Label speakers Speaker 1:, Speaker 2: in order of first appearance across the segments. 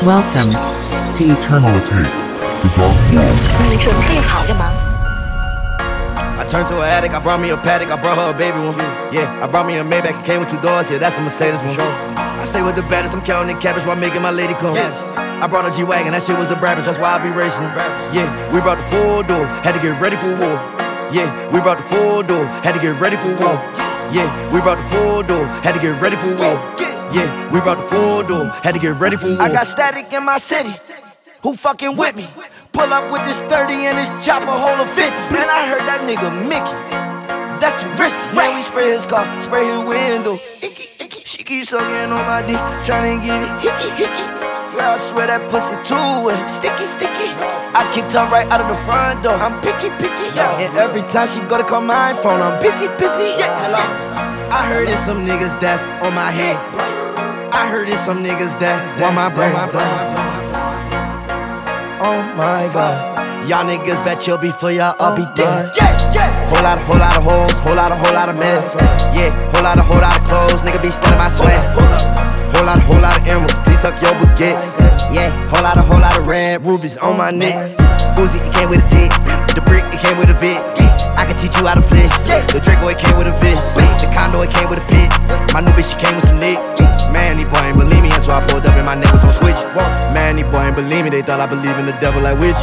Speaker 1: Welcome to eternity.
Speaker 2: I turned to an addict, I brought me a Patek, I brought her a baby one. Yeah, I brought me a Maybach, came with two doors, yeah, that's a Mercedes one. I stay with the baddest, I'm counting the cabbage while making my lady come. I brought a G Wagon, that shit was a Brabus, that's why I be racing. Yeah, we brought the full door, had to get ready for war. Yeah, we brought the full door, had to get ready for war. Yeah, we brought the full door, had to get ready for war. Yeah, we brought the full door, had to get ready for war.
Speaker 3: I got static in my city. Who fucking with me? Pull up with this 30 and this chopper hold a 50. Man, I heard that nigga Mickey. That's too risky. Man, we spray his car, spray his window. Icky, icky. She keeps sucking on my dick, trying to get it hickey, hickey. Girl, I swear that pussy too wet. Sticky, sticky. I kicked her right out of the front door. I'm picky, picky, yeah. And every time she go to call my phone, I'm busy, busy, yeah. Hello.
Speaker 2: I heard it's some niggas that's on my head. I heard it's some niggas that want my brain.
Speaker 3: Oh my god.
Speaker 2: Y'all niggas bet you'll be for y'all, I'll be
Speaker 3: Oh
Speaker 2: dead.
Speaker 3: Yeah, yeah.
Speaker 2: Whole lot, whole lot of hoes, whole lot of, whole lot of men. Yeah, whole lot of, whole lot of clothes, nigga be stealing my swag. Whole lot, whole lot of emeralds, please tuck your baguettes. Yeah, whole lot of, whole lot of red rubies on my neck. Uzi, it came with a tick. The brick, it came with a vid. I can teach you how to flex. The Draco, it came with a fist. The condo, it came with a pit. My new bitch, she came with some nick. These boy ain't believe me, they thought I believe in the devil like witch.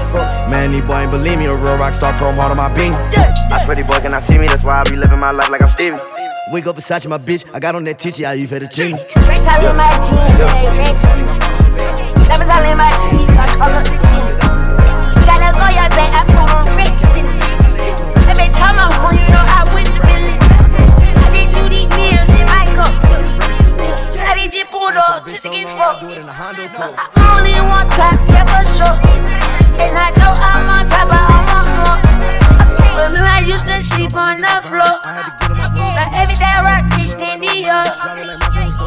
Speaker 2: Man, these boy ain't believe me, a real rock star chrome heart on my beanie. I swear these boy cannot see me, that's why I be living my life like I'm Stevie. Wake up Versace, my bitch. I got on that titty, I you fettuccine.
Speaker 4: Racks all in my jeans, it ain't up just to get fucked. I only want top, yeah, for sure. And I know I'm on top, I'm on more. Remember, I used to sleep on the floor. Now every day I rock this standing up.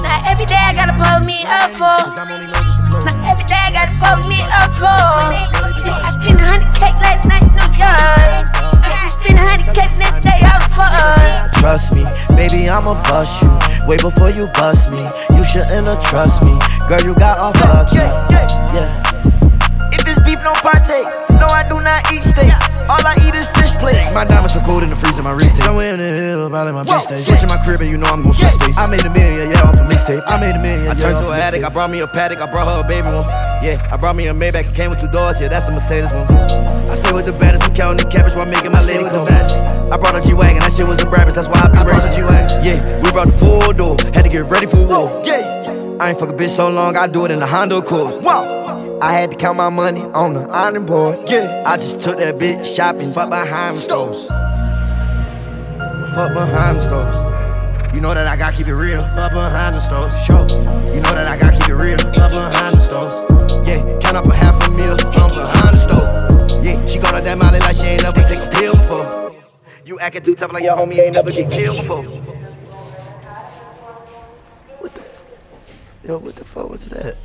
Speaker 4: Now every day I gotta pull me up for. Now every day I gotta fuck me up for. I spent a hundred
Speaker 3: baby, I'ma bust you. Way before you bust me, you shouldn't have trust me. Girl, you got off lucky. Yeah. If it's beef, no partake. No, I do not eat steak. All I eat is fish plates.
Speaker 2: My diamonds so cold in the freezer, my wrist. Somewhere in the hill, probably my bitch stay. Switching my crib and you know I'm gon' switch states. I made a million, yeah, off a mixtape. I made a million, I turned to an addict, I brought me a Patek, I brought her a baby one. Yeah, I brought me a Maybach, it came with two doors, yeah, that's a Mercedes one. I stay with the baddest, I'm counting the cabbage while making my lady come. I brought a G-Wagon, that shit was a Brabus, that's why I be racing. Yeah, we brought the full door, had to get ready for war.
Speaker 3: Yeah.
Speaker 2: I ain't fuck a bitch so long, I do it in a Honda Accord.
Speaker 3: Whoa.
Speaker 2: I had to count my money on the ironing board.
Speaker 3: Yeah.
Speaker 2: I just took that bitch shopping, fuck behind the stores. Fuck behind the stores. You know that I gotta keep it real, fuck behind the stores. Sure. You know that I gotta keep it real, fuck behind the stores. Yeah, count up a half a meal, I'm behind acting too tough like your homie ain't never get killed before. What the? Yo, what the fuck was that?